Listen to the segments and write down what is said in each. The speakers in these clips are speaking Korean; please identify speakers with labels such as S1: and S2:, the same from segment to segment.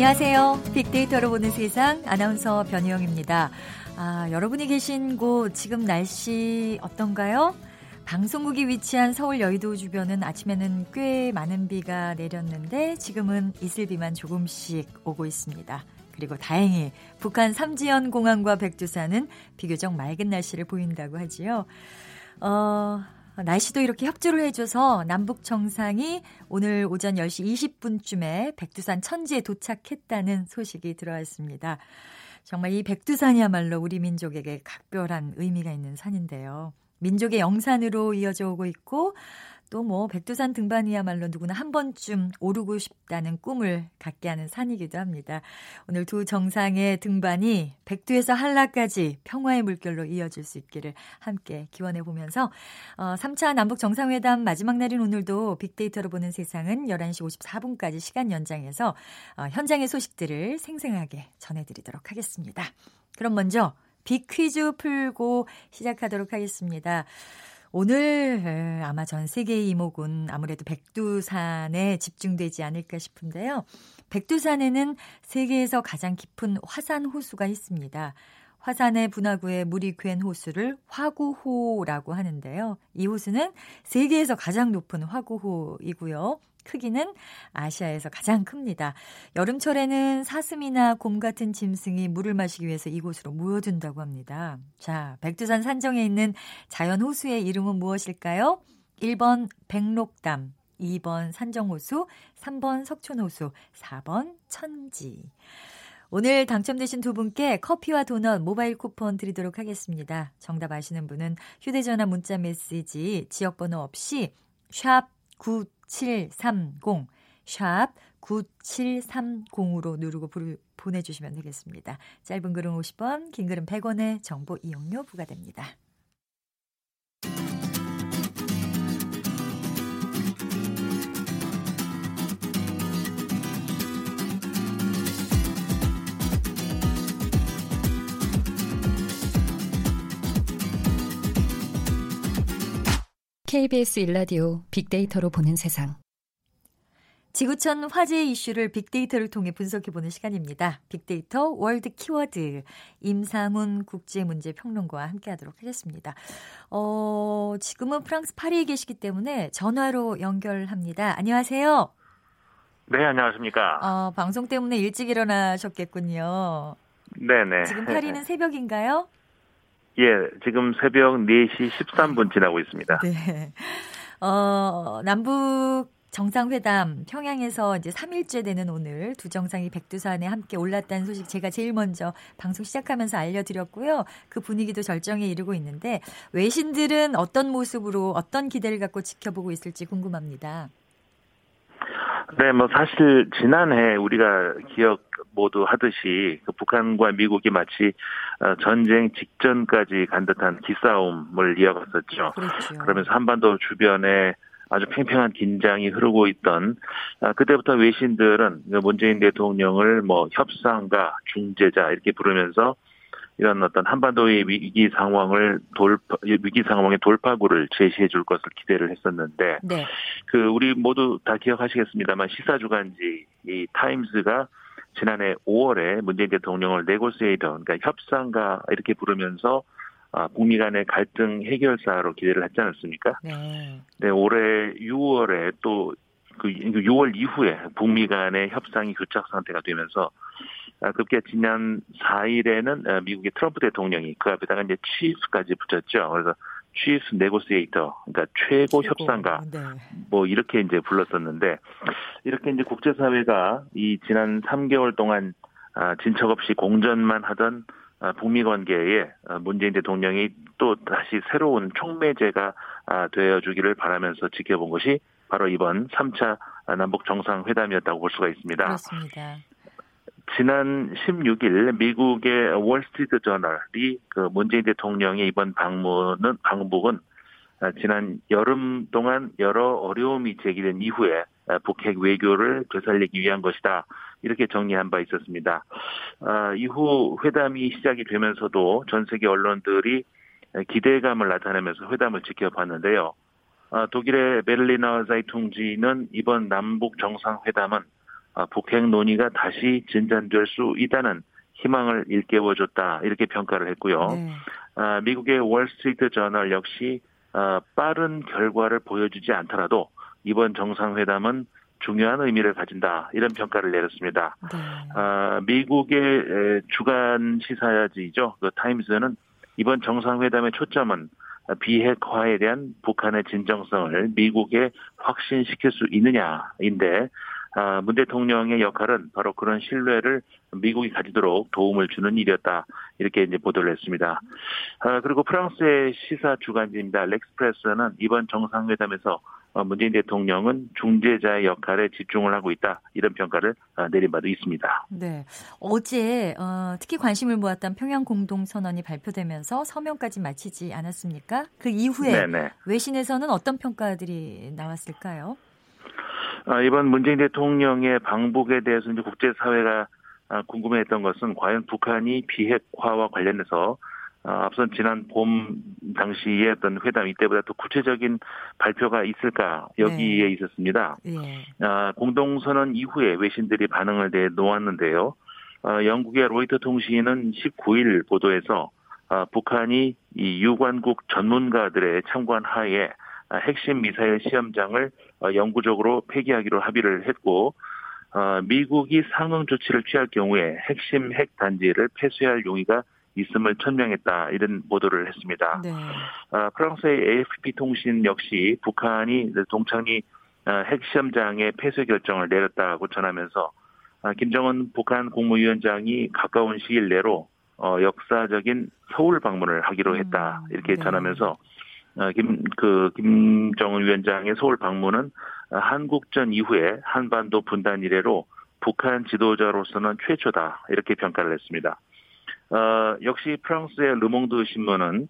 S1: 안녕하세요. 빅데이터로 보는 세상 아나운서 변희영입니다. 아, 여러분이 계신 곳 지금 날씨 어떤가요? 방송국이 위치한 서울 여의도 주변은 아침에는 꽤 많은 비가 내렸는데 지금은 이슬비만 조금씩 오고 있습니다. 그리고 다행히 북한 삼지연 공항과 백두산은 비교적 맑은 날씨를 보인다고 하지요. 어, 날씨도 이렇게 협조를 해줘서 남북 정상이 오늘 오전 10시 20분쯤에 백두산 천지에 도착했다는 소식이 들어왔습니다. 정말 이 백두산이야말로 우리 민족에게 각별한 의미가 있는 산인데요. 민족의 영산으로 이어져 오고 있고 또 뭐 백두산 등반이야말로 누구나 한 번쯤 오르고 싶다는 꿈을 갖게 하는 산이기도 합니다. 오늘 두 정상의 등반이 백두에서 한라까지 평화의 물결로 이어질 수 있기를 함께 기원해 보면서 어, 3차 남북 정상회담 마지막 날인 오늘도 빅데이터로 보는 세상은 11시 54분까지 시간 연장해서 어, 현장의 소식들을 생생하게 전해드리도록 하겠습니다. 그럼 먼저 빅퀴즈 풀고 시작하도록 하겠습니다. 오늘 아마 전 세계의 이목은 아무래도 백두산에 집중되지 않을까 싶은데요. 백두산에는 세계에서 가장 깊은 화산 호수가 있습니다. 화산의 분화구에 물이 괴한 호수를 화구호라고 하는데요. 이 호수는 세계에서 가장 높은 화구호이고요. 크기는 아시아에서 가장 큽니다. 여름철에는 사슴이나 곰 같은 짐승이 물을 마시기 위해서 이곳으로 모여든다고 합니다. 자, 백두산 산정에 있는 자연 호수의 이름은 무엇일까요? 1번 백록담, 2번 산정호수, 3번 석촌호수, 4번 천지. 오늘 당첨되신 두 분께 커피와 도넛 모바일 쿠폰 드리도록 하겠습니다. 정답 아시는 분은 휴대전화 문자 메시지 지역번호 없이 샵 9730, 샵 9730으로 누르고 보내주시면 되겠습니다. 짧은 글은 50원, 긴 글은 100원의 정보 이용료 부과됩니다.
S2: KBS 일라디오 빅데이터로 보는 세상.
S1: 지구촌 화제 이슈를 빅데이터를 통해 분석해보는 시간입니다. 빅데이터 월드 키워드 임상훈 국제문제 평론가와 함께하도록 하겠습니다. 어, 지금은 프랑스 파리에 계시기 때문에 전화로 연결합니다. 안녕하세요.
S3: 네, 안녕하십니까.
S1: 어, 방송 때문에 일찍 일어나셨겠군요.
S3: 네네.
S1: 지금 파리는 새벽인가요?
S3: 예, 지금 새벽 4시 13분 지나고 있습니다.
S1: 네. 어, 남북 정상회담 평양에서 이제 3일째 되는 오늘 두 정상이 백두산에 함께 올랐다는 소식 제가 제일 먼저 방송 시작하면서 알려드렸고요. 그 분위기도 절정에 이르고 있는데 외신들은 어떤 모습으로 어떤 기대를 갖고 지켜보고 있을지 궁금합니다.
S3: 네, 뭐 사실 지난해 우리가 기억 모두 하듯이 그 북한과 미국이 마치 어, 전쟁 직전까지 간 듯한 기싸움을 이어갔었죠. 그렇죠. 그러면서 한반도 주변에 아주 팽팽한 긴장이 흐르고 있던 아, 그때부터 외신들은 그 문재인 대통령을 뭐 협상가, 중재자 이렇게 부르면서 이런 어떤 한반도의 위기 상황을 돌파, 위기 상황의 돌파구를 제시해 줄 것을 기대를 했었는데, 네. 그, 우리 모두 다 기억하시겠습니다만 시사주간지 이 타임스가 지난해 5월에 문재인 대통령을 네고세이더, 그러니까 협상가 이렇게 부르면서 아, 북미 간의 갈등 해결사로 기대를 했지 않았습니까? 네. 네, 올해 6월에 또 그 6월 이후에 북미 간의 협상이 교착 상태가 되면서 아, 급기야 지난 4일에는 아, 미국의 트럼프 대통령이 그 앞에다가 이제 치프까지 붙였죠. 그래서 치프 네고시에이터, 그러니까 최고, 최고. 협상가, 네. 뭐 이렇게 이제 불렀었는데 이렇게 이제 국제사회가 이 지난 3개월 동안 아, 진척 없이 공전만 하던 북미 관계에 문재인 대통령이 또 다시 새로운 촉매제가 되어주기를 바라면서 지켜본 것이 바로 이번 3차 남북 정상회담이었다고 볼 수가 있습니다.
S1: 그렇습니다.
S3: 지난 16일 미국의 월스트리트 저널이 그 문재인 대통령의 이번 방문은 방북은 지난 여름 동안 여러 어려움이 제기된 이후에 북핵 외교를 되살리기 위한 것이다. 이렇게 정리한 바 있었습니다. 아, 이후 회담이 시작이 되면서도 전 세계 언론들이 기대감을 나타내면서 회담을 지켜봤는데요. 아, 독일의 베를리너 자이퉁지는 이번 남북 정상회담은 어, 북핵 논의가 다시 진전될 수 있다는 희망을 일깨워줬다 이렇게 평가를 했고요. 네. 아, 미국의 월스트리트 저널 역시 어, 빠른 결과를 보여주지 않더라도 이번 정상회담은 중요한 의미를 가진다 이런 평가를 내렸습니다. 네. 아, 미국의 주간 시사지죠. 그 타임스는 이번 정상회담의 초점은 비핵화에 대한 북한의 진정성을 미국에 확신시킬 수 있느냐인데 아, 문 대통령의 역할은 바로 그런 신뢰를 미국이 가지도록 도움을 주는 일이었다. 이렇게 이제 보도를 했습니다. 아, 그리고 프랑스의 시사 주간지입니다. 렉스프레스는 이번 정상회담에서 어, 문재인 대통령은 중재자의 역할에 집중을 하고 있다 이런 평가를 어, 내린 바도 있습니다.
S1: 네, 어제 어, 특히 관심을 모았던 평양 공동 선언이 발표되면서 서명까지 마치지 않았습니까? 그 이후에 네네. 외신에서는 어떤 평가들이 나왔을까요?
S3: 아, 이번 문재인 대통령의 방북에 대해서 이제 국제사회가 아, 궁금해했던 것은 과연 북한이 비핵화와 관련해서 어, 앞선 지난 봄 당시에 어떤 회담 이때보다 더 구체적인 발표가 있을까 여기에 네. 있었습니다. 네. 아, 공동선언 이후에 외신들이 반응을 내놓았는데요. 아, 영국의 로이터 통신은 19일 보도에서 아, 북한이 이 유관국 전문가들의 참관 하에 아, 핵심 미사일 시험장을 어, 영구적으로 폐기하기로 합의를 했고 어, 미국이 상응 조치를 취할 경우에 핵심 핵 단지를 폐쇄할 용의가 있음을 천명했다 이런 보도를 했습니다. 네. 아, 프랑스의 AFP 통신 역시 북한이 동창리 아, 핵시험장의 폐쇄 결정을 내렸다고 전하면서 아, 김정은 북한 국무위원장이 가까운 시일 내로 어, 역사적인 서울 방문을 하기로 했다 음, 이렇게 네. 전하면서 어, 김, 그, 김정은 위원장의 서울 방문은 한국전 이후에 한반도 분단 이래로 북한 지도자로서는 최초다 이렇게 평가를 했습니다. 어, 역시 프랑스의 르몽드 신문은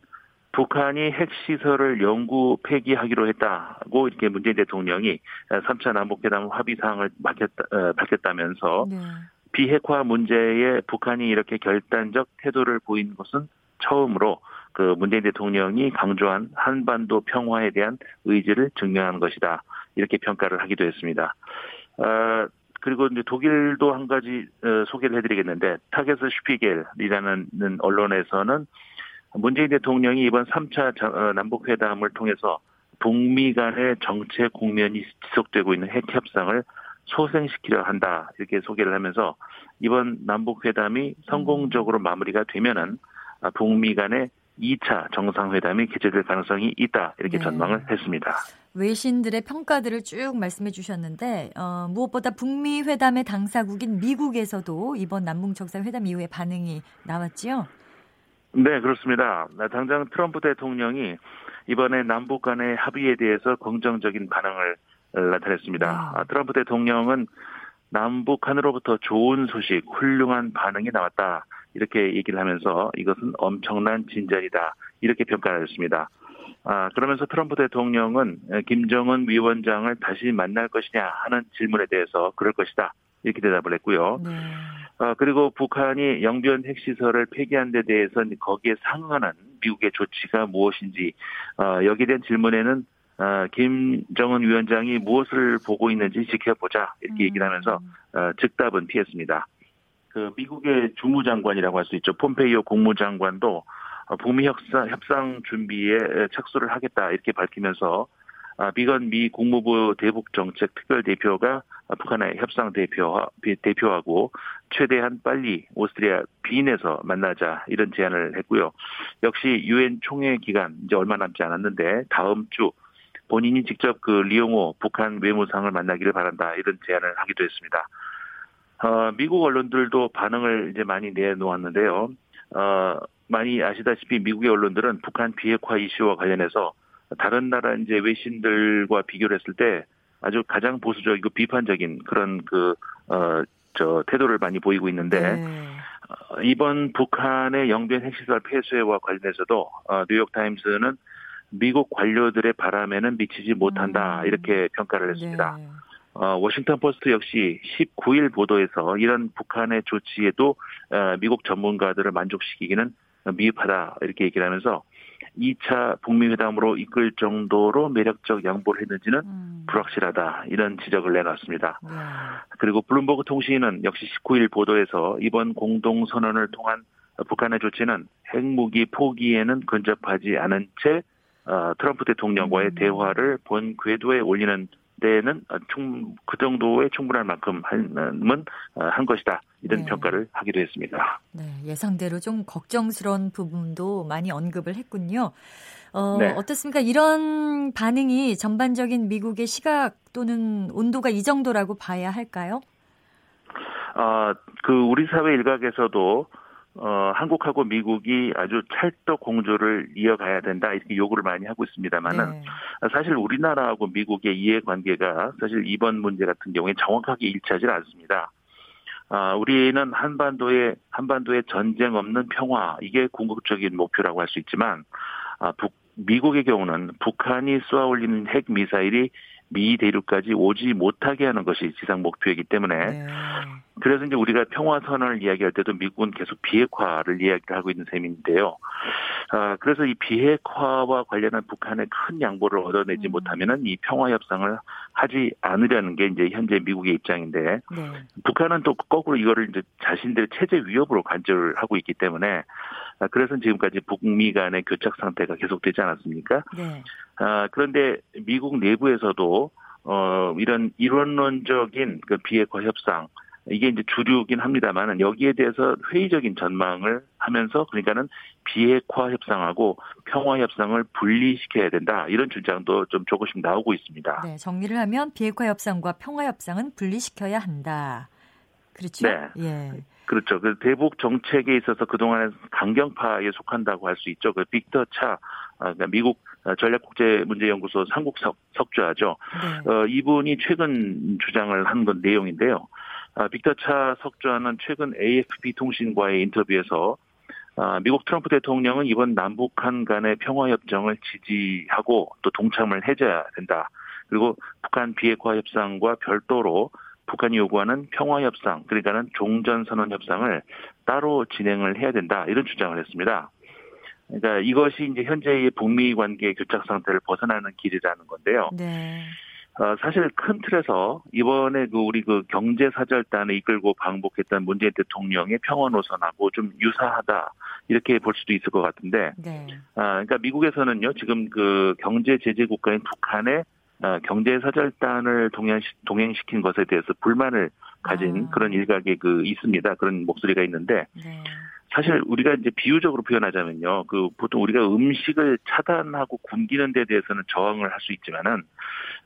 S3: 북한이 핵시설을 영구 폐기하기로 했다고 이렇게 문재인 대통령이 3차 남북회담 합의 사항을 밝혔다, 어, 밝혔다면서 네. 비핵화 문제에 북한이 이렇게 결단적 태도를 보인 것은 처음으로 그 문재인 대통령이 강조한 한반도 평화에 대한 의지를 증명한 것이다. 이렇게 평가를 하기도 했습니다. 어, 그리고 이제 독일도 한 가지 어, 소개를 해드리겠는데 타게스슈피겔이라는 언론에서는 문재인 대통령이 이번 3차 어, 남북회담을 통해서 북미 간의 정체 국면이 지속되고 있는 핵 협상을 소생시키려 한다 이렇게 소개를 하면서 이번 남북 회담이 성공적으로 마무리가 되면은 북미 간의 2차 정상회담이 개최될 가능성이 있다 이렇게 네. 전망을 했습니다.
S1: 외신들의 평가들을 쭉 말씀해 주셨는데 어, 무엇보다 북미 회담의 당사국인 미국에서도 이번 남북 정상회담 이후에 반응이 나왔지요.
S3: 네 그렇습니다. 당장 트럼프 대통령이 이번에 남북 간의 합의에 대해서 긍정적인 반응을 나타냈습니다. 네. 아, 트럼프 대통령은 남북한으로부터 좋은 소식, 훌륭한 반응이 나왔다. 이렇게 얘기를 하면서 이것은 엄청난 진전이다. 이렇게 평가를 했습니다. 아, 그러면서 트럼프 대통령은 김정은 위원장을 다시 만날 것이냐 하는 질문에 대해서 그럴 것이다. 이렇게 대답을 했고요. 네. 아, 그리고 북한이 영변 핵시설을 폐기한 데 대해서 거기에 상응하는 미국의 조치가 무엇인지, 어, 여기에 대한 질문에는 어, 김정은 위원장이 무엇을 보고 있는지 지켜보자 이렇게 음. 얘기를 하면서 어, 즉답은 피했습니다. 그 미국의 주무장관이라고 할 수 있죠. 폼페이오 국무장관도 어, 북미 협상, 협상 준비에 착수를 하겠다 이렇게 밝히면서 아, 비건 미 국무부 대북 정책 특별 대표가 북한의 협상 대표, 대표하고 최대한 빨리 오스트리아 빈에서 만나자 이런 제안을 했고요. 역시 유엔 총회 기간 이제 얼마 남지 않았는데 다음 주 본인이 직접 그 리용호 북한 외무상을 만나기를 바란다 이런 제안을 하기도 했습니다. 어, 미국 언론들도 반응을 이제 많이 내놓았는데요. 어, 많이 아시다시피 미국의 언론들은 북한 비핵화 이슈와 관련해서 다른 나라 이제 외신들과 비교를 했을 때 아주 가장 보수적이고 비판적인 그런 그, 어, 저, 태도를 많이 보이고 있는데, 네. 어, 이번 북한의 영변 핵시설 폐쇄와 관련해서도, 어, 뉴욕타임스는 미국 관료들의 바람에는 미치지 못한다, 음. 이렇게 평가를 했습니다. 네. 어, 워싱턴 포스트 역시 19일 보도에서 이런 북한의 조치에도 어, 미국 전문가들을 만족시키기는 미흡하다 이렇게 얘기를 하면서 2차 북미 회담으로 이끌 정도로 매력적 양보를 했는지는 음. 불확실하다 이런 지적을 내놨습니다. 네. 그리고 블룸버그 통신은 역시 19일 보도에서 이번 공동 선언을 통한 북한의 조치는 핵무기 포기에는 근접하지 않은 채 어, 트럼프 대통령과의 음. 대화를 본 궤도에 올리는 데는 충, 그 정도의 충분할 만큼 한은 어, 한 것이다. 이런 네. 평가를 하기도 했습니다.
S1: 네, 예상대로 좀 걱정스러운 부분도 많이 언급을 했군요. 어, 네. 어떻습니까? 이런 반응이 전반적인 미국의 시각 또는 온도가 이 정도라고 봐야 할까요?
S3: 아, 그 우리 사회 일각에서도 어, 한국하고 미국이 아주 찰떡 공조를 이어가야 된다 이렇게 요구를 많이 하고 있습니다만은 네. 사실 우리나라하고 미국의 이해관계가 사실 이번 문제 같은 경우에 정확하게 일치하지 않습니다. 아, 우리는 한반도에 한반도에 전쟁 없는 평화 이게 궁극적인 목표라고 할 수 있지만 아, 북, 미국의 경우는 북한이 쏘아올리는 핵 미사일이 미 대륙까지 오지 못하게 하는 것이 지상 목표이기 때문에 네. 그래서 이제 우리가 평화 선언을 이야기할 때도 미국은 계속 비핵화를 이야기하고 있는 셈인데요. 아, 그래서 이 비핵화와 관련한 북한의 큰 양보를 얻어내지 음. 못하면은 이 평화 협상을 하지 않으려는 게 이제 현재 미국의 입장인데 네. 북한은 또 거꾸로 이거를 이제 자신들의 체제 위협으로 간주를 하고 있기 때문에 아, 그래서 지금까지 북미 간의 교착 상태가 계속되지 않았습니까? 네. 아, 그런데 미국 내부에서도 어, 이런 이론론적인 그 비핵화 협상 이게 이제 주류긴 합니다만은 여기에 대해서 회의적인 전망을 하면서 그러니까는 비핵화 협상하고 평화 협상을 분리시켜야 된다 이런 주장도 좀 조금씩 나오고 있습니다.
S1: 네, 정리를 하면 비핵화 협상과 평화 협상은 분리시켜야 한다. 그렇죠?
S3: 네. 예. 그렇죠. 그 대북 정책에 있어서 그동안에 강경파에 속한다고 할 수 있죠. 그 빅터 차, 아, 그러니까 미국 전략국제문제연구소 상국 석좌죠. 네. 어, 이분이 최근 주장을 한 건 내용인데요. 아, 빅터 차 석좌는 최근 AFP 통신과의 인터뷰에서 아, 미국 트럼프 대통령은 이번 남북한 간의 평화협정을 지지하고 또 동참을 해줘야 된다. 그리고 북한 비핵화 협상과 별도로 북한이 요구하는 평화 협상, 그러니까는 종전 선언 협상을 따로 진행을 해야 된다. 이런 주장을 했습니다. 그러니까 이것이 이제 현재의 북미 관계 교착 상태를 벗어나는 길이라는 건데요. 네. 어, 사실 큰 틀에서 이번에 그 우리 그 경제 사절단을 이끌고 방북했던 문재인 대통령의 평화 노선하고 좀 유사하다 이렇게 볼 수도 있을 것 같은데, 네. 아 그러니까 미국에서는요 지금 그 경제 제재 국가인 북한의 어, 경제 사절단을 동행 시킨 것에 대해서 불만을 가진 아. 그런 일각이 그 있습니다. 그런 목소리가 있는데 네. 사실 우리가 이제 비유적으로 표현하자면요. 그 보통 우리가 음식을 차단하고 굶기는 데 대해서는 저항을 할 수 있지만은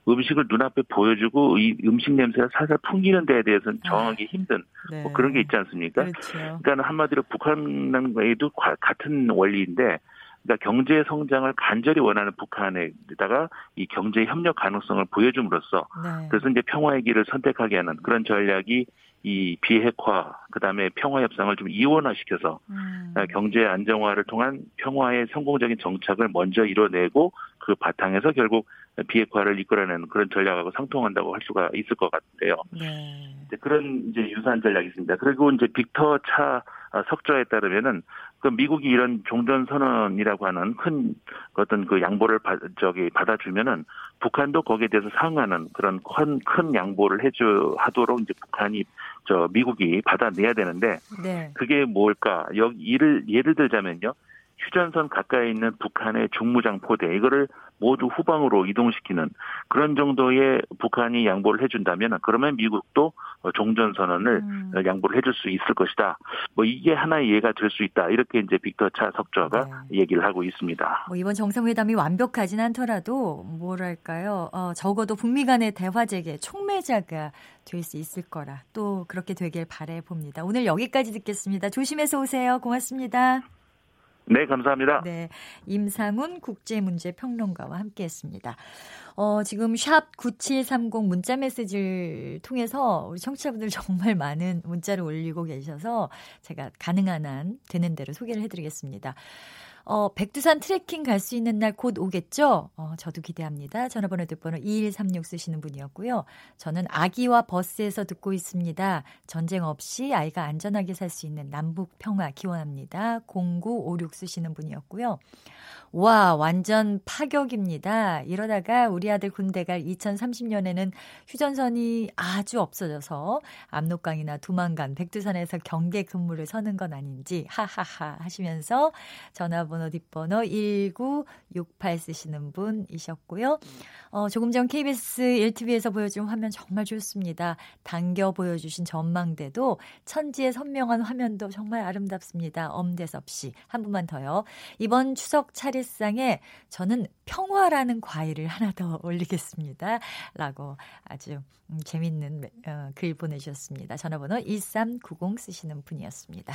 S3: 음식을 눈앞에 보여주고 이 음식 냄새가 살살 풍기는 데에 대해서는 아. 저항하기 힘든 네. 뭐 그런 게 있지 않습니까? 그렇죠. 그러니까 한마디로 북한과에도 같은 원리인데 그러니까 경제 성장을 간절히 원하는 북한에다가 이 경제 협력 가능성을 보여줌으로써 네. 그래서 이제 평화의 길을 선택하게 하는 그런 전략이 이 비핵화 그다음에 평화 협상을 좀 이원화시켜서 음. 경제 안정화를 통한 평화의 성공적인 정착을 먼저 이뤄내고 그 바탕에서 결국 비핵화를 이끌어내는 그런 전략하고 상통한다고 할 수가 있을 것 같은데요. 네. 그런 이제 유사한 전략이 있습니다. 그리고 이제 빅터 차 석좌에 따르면은 그 미국이 이런 종전 선언이라고 하는 큰 어떤 그 양보를 받, 저기 받아주면은 북한도 거기에 대해서 상응하는 그런 큰, 큰 양보를 해주 하도록 이제 북한이 저 미국이 받아내야 되는데 네. 그게 뭘까? 여기 이를 예를 들자면요. 휴전선 가까이 있는 북한의 중무장 포대 이거를 모두 후방으로 이동시키는 그런 정도의 북한이 양보를 해준다면 그러면 미국도 종전 선언을 음. 양보를 해줄 수 있을 것이다. 뭐 이게 하나의 예가 될 수 있다. 이렇게 이제 빅터 차 석좌가 네. 얘기를 하고 있습니다.
S1: 뭐 이번 정상회담이 완벽하진 않더라도 뭐랄까요? 어, 적어도 북미 간의 대화 재개 촉매자가 될 수 있을 거라 또 그렇게 되길 바래 봅니다. 오늘 여기까지 듣겠습니다. 조심해서 오세요. 고맙습니다.
S3: 네, 감사합니다.
S1: 네. 임상훈 국제문제평론가와 함께 했습니다. 어, 지금 샵 9730 문자 메시지를 통해서 우리 청취자분들 정말 많은 문자를 올리고 계셔서 제가 가능한 한 되는 대로 소개를 해드리겠습니다. 어, 백두산 트레킹 갈 수 있는 날 곧 오겠죠? 어, 저도 기대합니다. 전화번호 뒷번호 2136 쓰시는 분이었고요. 저는 아기와 버스에서 듣고 있습니다. 전쟁 없이 아이가 안전하게 살 수 있는 남북 평화 기원합니다. 0956 쓰시는 분이었고요. 와, 완전 파격입니다. 이러다가 우리 아들 군대 갈 2030년에는 휴전선이 아주 없어져서 압록강이나 두만강, 백두산에서 경계 근무를 서는 건 아닌지 하하하 하시면서 전화번호 뒷번호 1968 쓰시는 분이셨고요. 어, 조금 전 KBS 1TV에서 보여준 화면 정말 좋습니다. 당겨 보여주신 전망대도 천지의 선명한 화면도 정말 아름답습니다. 엄대섭 씨. 한 분만 더요. 이번 추석 차례상에 저는 평화라는 과일을 하나 더 올리겠습니다. 라고 아주 음, 재밌는 어, 글 보내주셨습니다. 전화번호 1390 쓰시는 분이었습니다.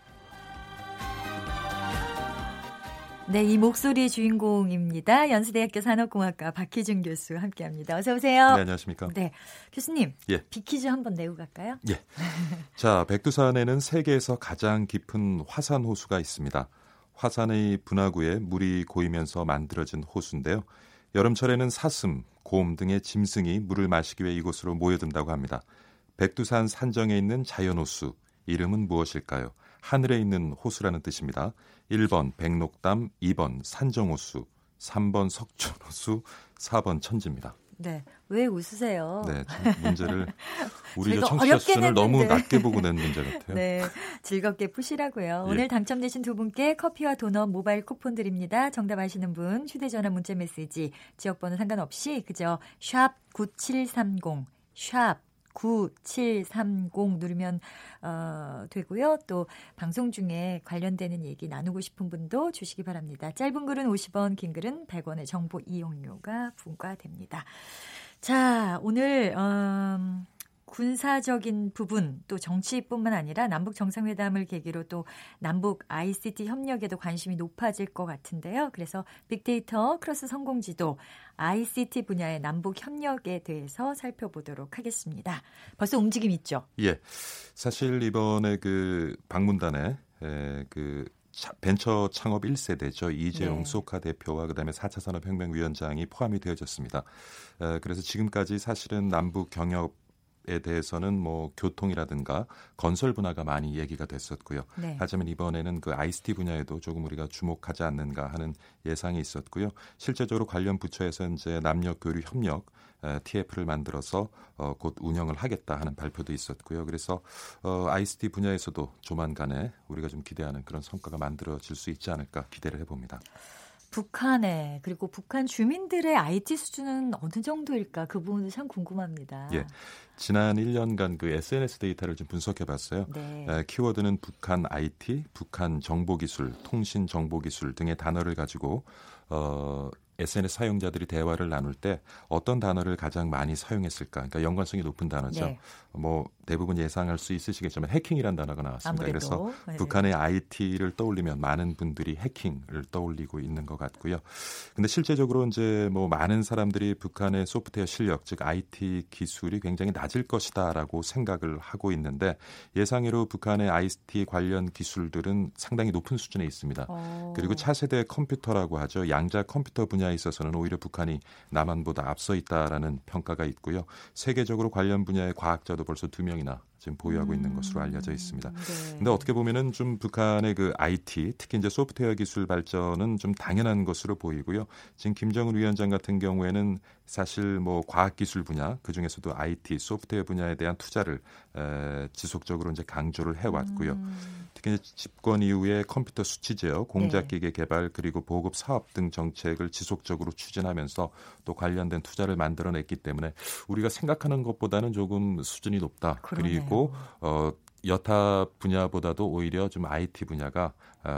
S1: 네, 이 목소리의 주인공입니다. 연세대학교 산업공학과 박희준 교수 함께합니다. 어서 오세요.
S4: 네, 안녕하십니까?
S1: 네, 교수님.
S4: 예.
S1: 비키즈 한번 내고 갈까요?
S4: 예. 자, 백두산에는 세계에서 가장 깊은 화산 호수가 있습니다. 화산의 분화구에 물이 고이면서 만들어진 호수인데요. 여름철에는 사슴, 곰 등의 짐승이 물을 마시기 위해 이곳으로 모여든다고 합니다. 백두산 산정에 있는 자연호수, 이름은 무엇일까요? 하늘에 있는 호수라는 뜻입니다. 1번 백록담, 2번 산정호수, 3번 석촌호수, 4번 천지입니다.
S1: 네. 왜 웃으세요?
S4: 네, 문제를 우리 청취자 수준을 너무 낮게 보고 낸 문제 같아요.
S1: 네, 즐겁게 푸시라고요.
S4: 예.
S1: 오늘 당첨되신 두 분께 커피와 도넛 모바일 쿠폰 드립니다. 정답 아시는 분 휴대전화 문자 메시지 지역번호 상관없이 그저 샵 9730, 샵 9730 누르면 어, 되고요. 또 방송 중에 관련되는 얘기 나누고 싶은 분도 주시기 바랍니다. 짧은 글은 50원, 긴 글은 100원의 정보 이용료가 부과됩니다. 자, 오늘 음, 군사적인 부분 또 정치뿐만 아니라 남북 정상회담을 계기로 또 남북 ICT 협력에도 관심이 높아질 것 같은데요. 그래서 빅데이터 크로스 성공지도 ICT 분야의 남북 협력에 대해서 살펴보도록 하겠습니다. 벌써 움직임 있죠?
S4: 예. 사실 이번에 그 방문단에 에, 그 차, 벤처 창업 1세대죠. 이재웅
S1: 네.
S4: 쏘카 대표와 그다음에 4차 산업혁명위원장이 포함이 되어졌습니다. 에, 그래서 지금까지 사실은 남북 경협 에 대해서는 뭐 교통이라든가 건설 분야가 많이 얘기가 됐었고요.
S1: 네.
S4: 하지만 이번에는 그 ICT 분야에도 조금 우리가 주목하지 않는가 하는 예상이 있었고요. 실제적으로 관련 부처에서 이제 남녀 교류 협력 에, TF를 만들어서 어, 곧 운영을 하겠다 하는 발표도 있었고요. 그래서 어, ICT 분야에서도 조만간에 우리가 좀 기대하는 그런 성과가 만들어질 수 있지 않을까 기대를 해봅니다.
S1: 북한의 그리고 북한 주민들의 IT 수준은 어느 정도일까 그 부분도 참 궁금합니다.
S4: 예. 지난 1년간 그 SNS 데이터를 좀 분석해 봤어요.
S1: 네.
S4: 에, 키워드는 북한 IT, 북한 정보 기술, 통신 정보 기술 등의 단어를 가지고 어, SNS 사용자들이 대화를 나눌 때 어떤 단어를 가장 많이 사용했을까? 그러니까 연관성이 높은 단어죠.
S1: 네.
S4: 뭐 대부분 예상할 수 있으시겠지만 해킹이라는 단어가 나왔습니다.
S1: 아무래도
S4: 그래서
S1: 네.
S4: 북한의 IT를 떠올리면 많은 분들이 해킹을 떠올리고 있는 것 같고요. 근데 실제적으로 이제 뭐 많은 사람들이 북한의 소프트웨어 실력, 즉 IT 기술이 굉장히 낮을 것이다라고 생각을 하고 있는데 예상외로 북한의 IT 관련 기술들은 상당히 높은 수준에 있습니다.
S1: 어.
S4: 그리고 차세대 컴퓨터라고 하죠. 양자 컴퓨터 분야에 있어서는 오히려 북한이 남한보다 앞서 있다라는 평가가 있고요. 세계적으로 관련 분야의 과학자도 벌써 두 명이나 지금 보유하고 있는 것으로 알려져 있습니다.
S1: 네.
S4: 근데 어떻게 보면은 좀 북한의 그 IT, 특히 이제 소프트웨어 기술 발전은 좀 당연한 것으로 보이고요. 지금 김정은 위원장 같은 경우에는 사실 뭐 과학 기술 분야, 그 중에서도 IT, 소프트웨어 분야에 대한 투자를 에, 지속적으로 이제 강조를 해왔고요.
S1: 음.
S4: 특히 집권 이후에 컴퓨터 수치 제어, 공작
S1: 네.
S4: 기계 개발 그리고 보급 사업 등 정책을 지속적으로 추진하면서 또 관련된 투자를 만들어냈기 때문에 우리가 생각하는 것보다는 조금 수준이 높다.
S1: 그러네요.
S4: 그리고 어 여타 분야보다도 오히려 좀 IT 분야가 아,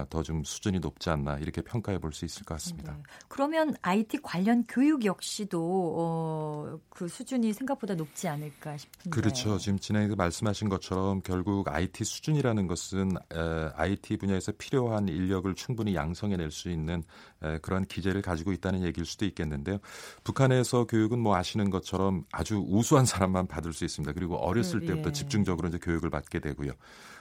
S4: 더 좀 수준이 높지 않나 이렇게 평가해 볼 수 있을 것 같습니다.
S1: 네. 그러면 IT 관련 교육 역시도 어, 그 수준이 생각보다 높지 않을까 싶은데.
S4: 그렇죠. 지금 진행에서 말씀하신 것처럼 결국 IT 수준이라는 것은 에, IT 분야에서 필요한 인력을 충분히 양성해낼 수 있는 에, 그런 기재를 가지고 있다는 얘기일 수도 있겠는데요. 북한에서 교육은 뭐 아시는 것처럼 아주 우수한 사람만 받을 수 있습니다. 그리고 어렸을
S1: 그,
S4: 때부터
S1: 예.
S4: 집중적으로 이제 교육을 받게 되고요.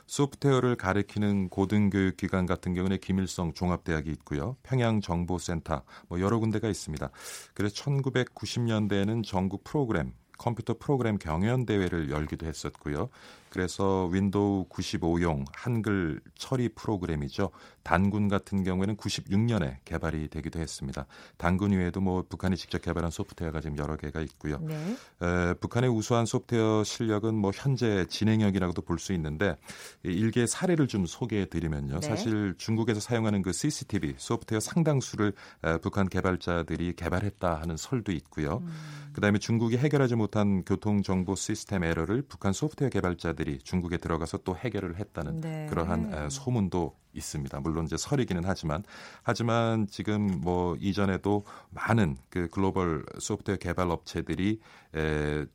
S4: 소프트웨어를 가르치는 고등교육기관 같은 경우는 김일성 종합대학이 있고요. 평양정보센터 뭐 여러 군데가 있습니다. 그래서 1990년대에는 전국 프로그램 컴퓨터 프로그램 경연 대회를 열기도 했었고요. 그래서 윈도우 95용 한글 처리 프로그램이죠. 단군 같은 경우에는 96년에 개발이 되기도 했습니다. 단군 외에도 뭐 북한이 직접 개발한 소프트웨어가 지금 여러 개가 있고요.
S1: 네.
S4: 에, 북한의 우수한 소프트웨어 실력은 뭐 현재 진행형이라고도 볼 수 있는데 이 일개 사례를 좀 소개해 드리면요.
S1: 네.
S4: 사실 중국에서 사용하는 그 CCTV 소프트웨어 상당수를 에, 북한 개발자들이 개발했다 하는 설도 있고요.
S1: 음.
S4: 그다음에 중국이 해결하지 못한 교통 정보 시스템 에러를 북한 소프트웨어 개발자들이 중국에 들어가서 또 해결을 했다는
S1: 네.
S4: 그러한 에, 소문도 있습니다. 물론 이제 설이기는 하지만 하지만 지금 뭐 이전에도 많은 그 글로벌 소프트웨어 개발 업체들이 에,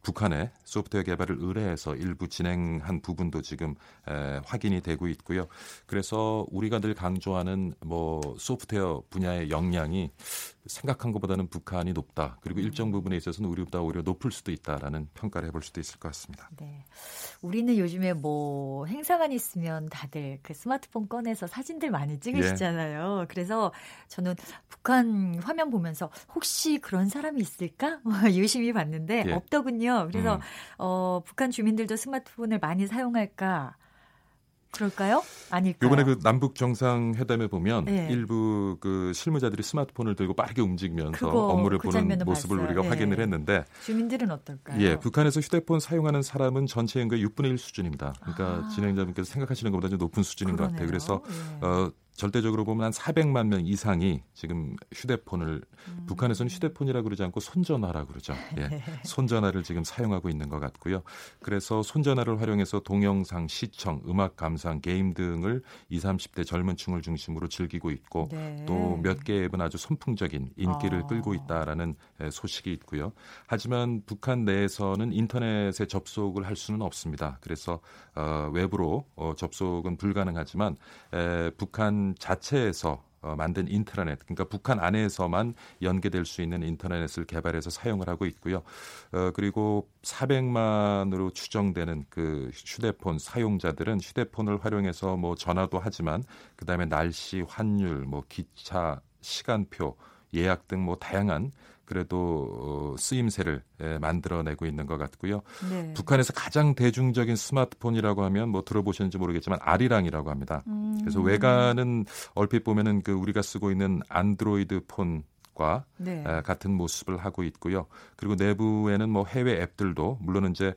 S4: 북한에 소프트웨어 개발을 의뢰해서 일부 진행한 부분도 지금 에, 확인이 되고 있고요. 그래서 우리가 늘 강조하는 뭐 소프트웨어 분야의 역량이 생각한 것보다는 북한이 높다. 그리고 일정 부분에 있어서는 우리보다 오히려 높을 수도 있다라는 평가를 해볼 수도 있을 것 같습니다.
S1: 네. 우리는 요즘에 뭐 행사만 있으면 다들 그 스마트폰 꺼내서 사진들 많이 찍으시잖아요. 그래서 저는 북한 화면 보면서 혹시 그런 사람이 있을까? 유심히 봤는데
S4: 예.
S1: 없더군요. 그래서
S4: 음.
S1: 어, 북한 주민들도 스마트폰을 많이 사용할까? 그럴까요? 아닐까요?
S4: 요번에 그 남북 정상회담에 보면
S1: 네.
S4: 일부 그 실무자들이 스마트폰을 들고 빠르게 움직이면서 업무를
S1: 그
S4: 보는 모습을
S1: 봤어요.
S4: 우리가
S1: 네.
S4: 확인을 했는데
S1: 주민들은 어떨까요?
S4: 예, 북한에서 휴대폰 사용하는 사람은 전체 인구의 6분의 1 수준입니다. 그러니까
S1: 아.
S4: 진행자분께서 생각하시는 것보다 좀 높은 수준인 것 같아요.
S1: 그러네요.
S4: 그래서
S1: 예.
S4: 어, 절대적으로 보면 한 400만 명 이상이 지금 휴대폰을
S1: 음.
S4: 북한에서는 휴대폰이라 그러지 않고 손전화라 그러죠. 예. 손전화를 지금 사용하고 있는 것 같고요. 그래서 손전화를 활용해서 동영상 시청, 음악 감상, 게임 등을 20, 30대 젊은 층을 중심으로 즐기고 있고
S1: 네.
S4: 또몇 개의 앱은 아주 선풍적인 인기를
S1: 아.
S4: 끌고 있다라는 에, 소식이 있고요. 하지만 북한 내에서는 인터넷에 접속을 할 수는 없습니다. 그래서 어, 외부로 어, 접속은 불가능하지만 에, 북한 자체에서 어, 만든 인터넷, 그러니까 북한 안에서만 연계될 수 있는 인터넷을 개발해서 사용을 하고 있고요. 어, 그리고 400만으로 추정되는 그 휴대폰 사용자들은 휴대폰을 활용해서 뭐 전화도 하지만 그 다음에 날씨, 환율, 뭐 기차, 시간표, 예약 등 뭐 다양한 그래도 어, 쓰임새를 에, 만들어내고 있는 것 같고요.
S1: 네.
S4: 북한에서 가장 대중적인 스마트폰이라고 하면 뭐 들어보셨는지 모르겠지만 아리랑이라고 합니다.
S1: 음.
S4: 그래서 외관은 얼핏 보면은 그 우리가 쓰고 있는 안드로이드 폰 과
S1: 네.
S4: 에, 같은 모습을 하고 있고요. 그리고 내부에는 뭐 해외 앱들도 물론 이제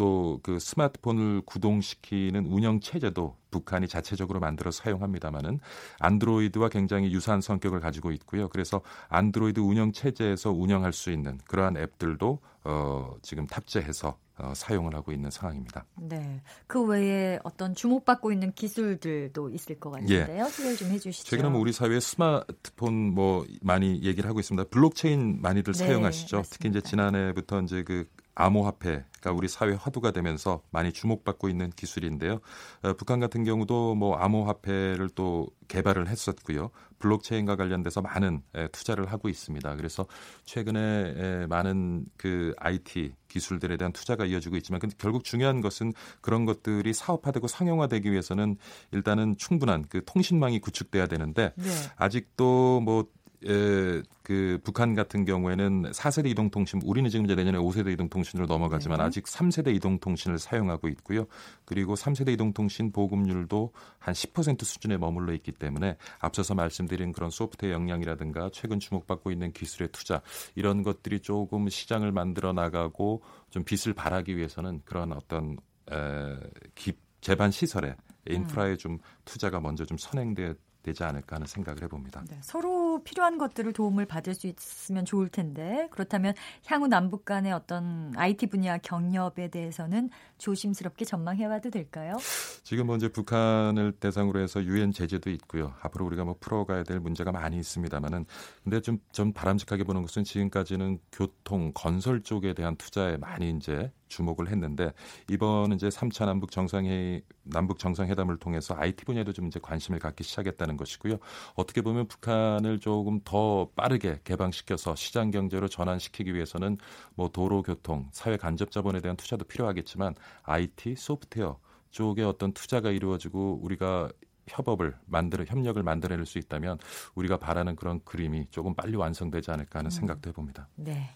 S4: 또 그 스마트폰을 구동시키는 운영 체제도 북한이 자체적으로 만들어 사용합니다마는 안드로이드와 굉장히 유사한 성격을 가지고 있고요. 그래서 안드로이드 운영 체제에서 운영할 수 있는 그러한 앱들도 어, 지금 탑재해서 어, 사용을 하고 있는 상황입니다.
S1: 네. 그 외에 어떤 주목받고 있는 기술들도 있을 것 같은데요. 소개를 좀 해주시죠.
S4: 예. 최근에 뭐 우리 사회에 스마트폰 뭐 많이 얘기를 하고 있습니다. 블록체인 많이들
S1: 네,
S4: 사용하시죠.
S1: 맞습니다.
S4: 특히 이제 지난해부터 이제 그 암호화폐가 우리 사회 화두가 되면서 많이 주목받고 있는 기술인데요. 어, 북한 같은 경우도 뭐 암호화폐를 또 개발을 했었고요. 블록체인과 관련돼서 많은 에, 투자를 하고 있습니다. 그래서 최근에 에, 많은 그 IT 기술들에 대한 투자가 이어지고 있지만 근데 결국 중요한 것은 그런 것들이 사업화되고 상용화되기 위해서는 일단은 충분한 그 통신망이 구축돼야 되는데
S1: 네.
S4: 아직도 뭐 에, 그 북한 같은 경우에는 4세대 이동통신, 우리는 지금 이제 내년에 5세대 이동통신으로 넘어가지만
S1: 네.
S4: 아직 3세대 이동통신을 사용하고 있고요. 그리고 3세대 이동통신 보급률도 한 10% 수준에 머물러 있기 때문에 앞서서 말씀드린 그런 소프트웨어 역량이라든가 최근 주목받고 있는 기술의 투자 이런 것들이 조금 시장을 만들어 나가고 좀 빛을 발하기 위해서는 그런 어떤 에, 기, 재반 시설에 인프라에 좀 투자가 먼저 좀 선행돼 되지 않을까 하는 생각을 해봅니다.
S1: 네, 서로 필요한 것들을 도움을 받을 수 있으면 좋을 텐데 그렇다면 향후 남북 간의 어떤 IT 분야 경협에 대해서는 조심스럽게 전망해봐도 될까요?
S4: 지금 먼저 뭐 북한을 대상으로 해서 유엔 제재도 있고요. 앞으로 우리가 뭐 풀어가야 될 문제가 많이 있습니다만은 근데 좀 좀 바람직하게 보는 것은 지금까지는 교통 건설 쪽에 대한 투자에 많이 이제 주목을 했는데 이번 이제 3차 남북 정상회의 남북 정상회담을 통해서 IT 분야도 좀 이제 관심을 갖기 시작했다는 것이고요. 어떻게 보면 북한을 조금 더 빠르게 개방시켜서 시장 경제로 전환시키기 위해서는 뭐 도로 교통, 사회 간접 자본에 대한 투자도 필요하겠지만 IT, 소프트웨어 쪽에 어떤 투자가 이루어지고 우리가 협업을 만들어 협력을 만들어낼 수 있다면 우리가 바라는 그런 그림이 조금 빨리 완성되지 않을까 하는 음. 생각도 해봅니다.
S1: 네,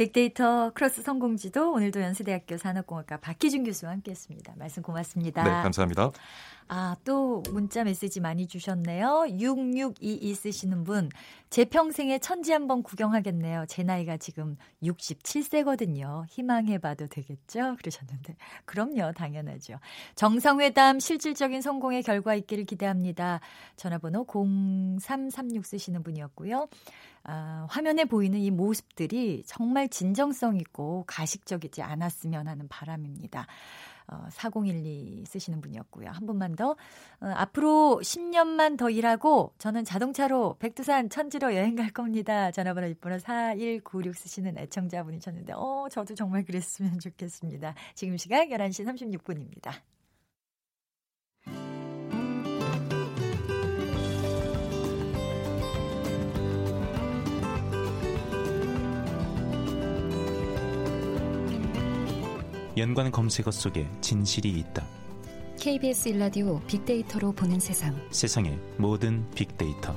S1: 빅데이터 크로스 성공지도 오늘도 연세대학교 산업공학과 박희준 교수와 함께했습니다. 말씀 고맙습니다.
S4: 네, 감사합니다.
S1: 아, 또 문자 메시지 많이 주셨네요. 6622 쓰시는 분. 제 평생에 천지 한번 구경하겠네요. 제 나이가 지금 67세거든요. 희망해봐도 되겠죠? 그러셨는데. 그럼요, 당연하죠. 정상회담 실질적인 성공의 결과 있기를 기대합니다. 전화번호 0336 쓰시는 분이었고요. 아, 화면에 보이는 이 모습들이 정말 진정성 있고 가식적이지 않았으면 하는 바람입니다. 어, 4012 쓰시는 분이었고요. 한 분만 더. 어, 앞으로 10년만 더 일하고 저는 자동차로 백두산 천지로 여행 갈 겁니다. 전화번호 입번호 4196 쓰시는 애청자분이셨는데, 어, 저도 정말 그랬으면 좋겠습니다. 지금 시각 11시 36분입니다.
S5: 연관 검색어 속에 진실이 있다.
S2: KBS 일라디오 빅데이터로 보는 세상.
S5: 세상의 모든 빅데이터.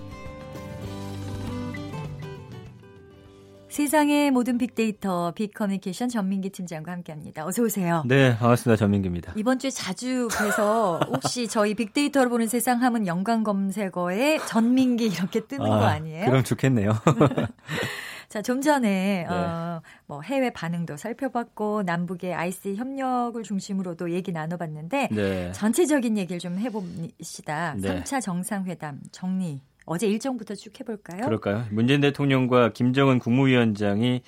S1: 세상의 모든 빅데이터 빅커뮤니케이션 전민기 팀장과 함께합니다. 어서 오세요.
S6: 네, 반갑습니다. 전민기입니다.
S1: 이번 주에 자주 뵈서 혹시 저희 빅데이터로 보는 세상 하면 연관 검색어에 전민기 이렇게 뜨는 아, 거 아니에요?
S6: 그럼 좋겠네요.
S1: 자, 좀 전에 네. 어, 뭐 해외 반응도 살펴봤고 남북의 IC 협력을 중심으로도 얘기 나눠봤는데 네. 전체적인 얘기를 좀 해봅시다. 네. 3차 정상회담 정리 어제 일정부터 쭉 해볼까요?
S6: 그럴까요? 문재인 대통령과 김정은 국무위원장이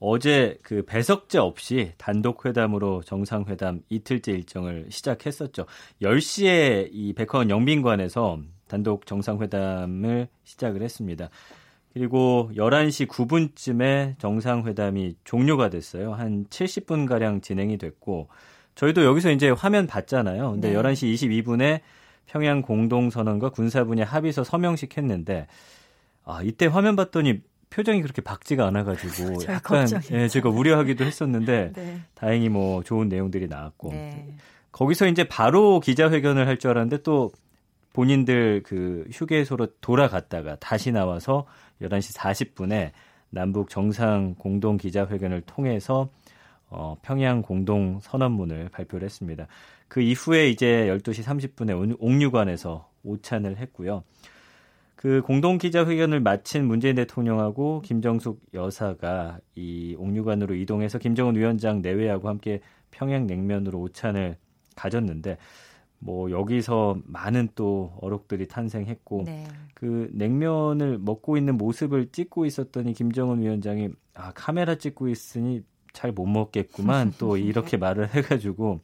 S6: 어제 그 배석제 없이 단독 회담으로 정상회담 이틀째 일정을 시작했었죠. 10시에 이 백화원 영빈관에서 단독 정상회담을 시작을 했습니다. 그리고 11시 9분쯤에 정상회담이 종료가 됐어요. 한 70분 가량 진행이 됐고 저희도 여기서 이제 화면 봤잖아요. 근데 네. 11시 22분에 평양 공동선언과 군사분야 합의서 서명식 했는데 아, 이때 화면 봤더니 표정이 그렇게 밝지가 않아가지고 약간 예, 제가 우려하기도 했었는데 네. 다행히 뭐 좋은 내용들이 나왔고 네. 거기서 이제 바로 기자회견을 할 줄 알았는데 또 본인들 그 휴게소로 돌아갔다가 다시 나와서 11시 40분에 남북 정상 공동 기자회견을 통해서 어, 평양 공동 선언문을 발표를 했습니다. 그 이후에 이제 12시 30분에 옥류관에서 오찬을 했고요. 그 공동 기자회견을 마친 문재인 대통령하고 김정숙 여사가 이 옥류관으로 이동해서 김정은 위원장 내외하고 함께 평양 냉면으로 오찬을 가졌는데 뭐 여기서 많은 또 어록들이 탄생했고 네. 그 냉면을 먹고 있는 모습을 찍고 있었더니 김정은 위원장이 아 카메라 찍고 있으니 잘 못 먹겠구만 또 이렇게 말을 해가지고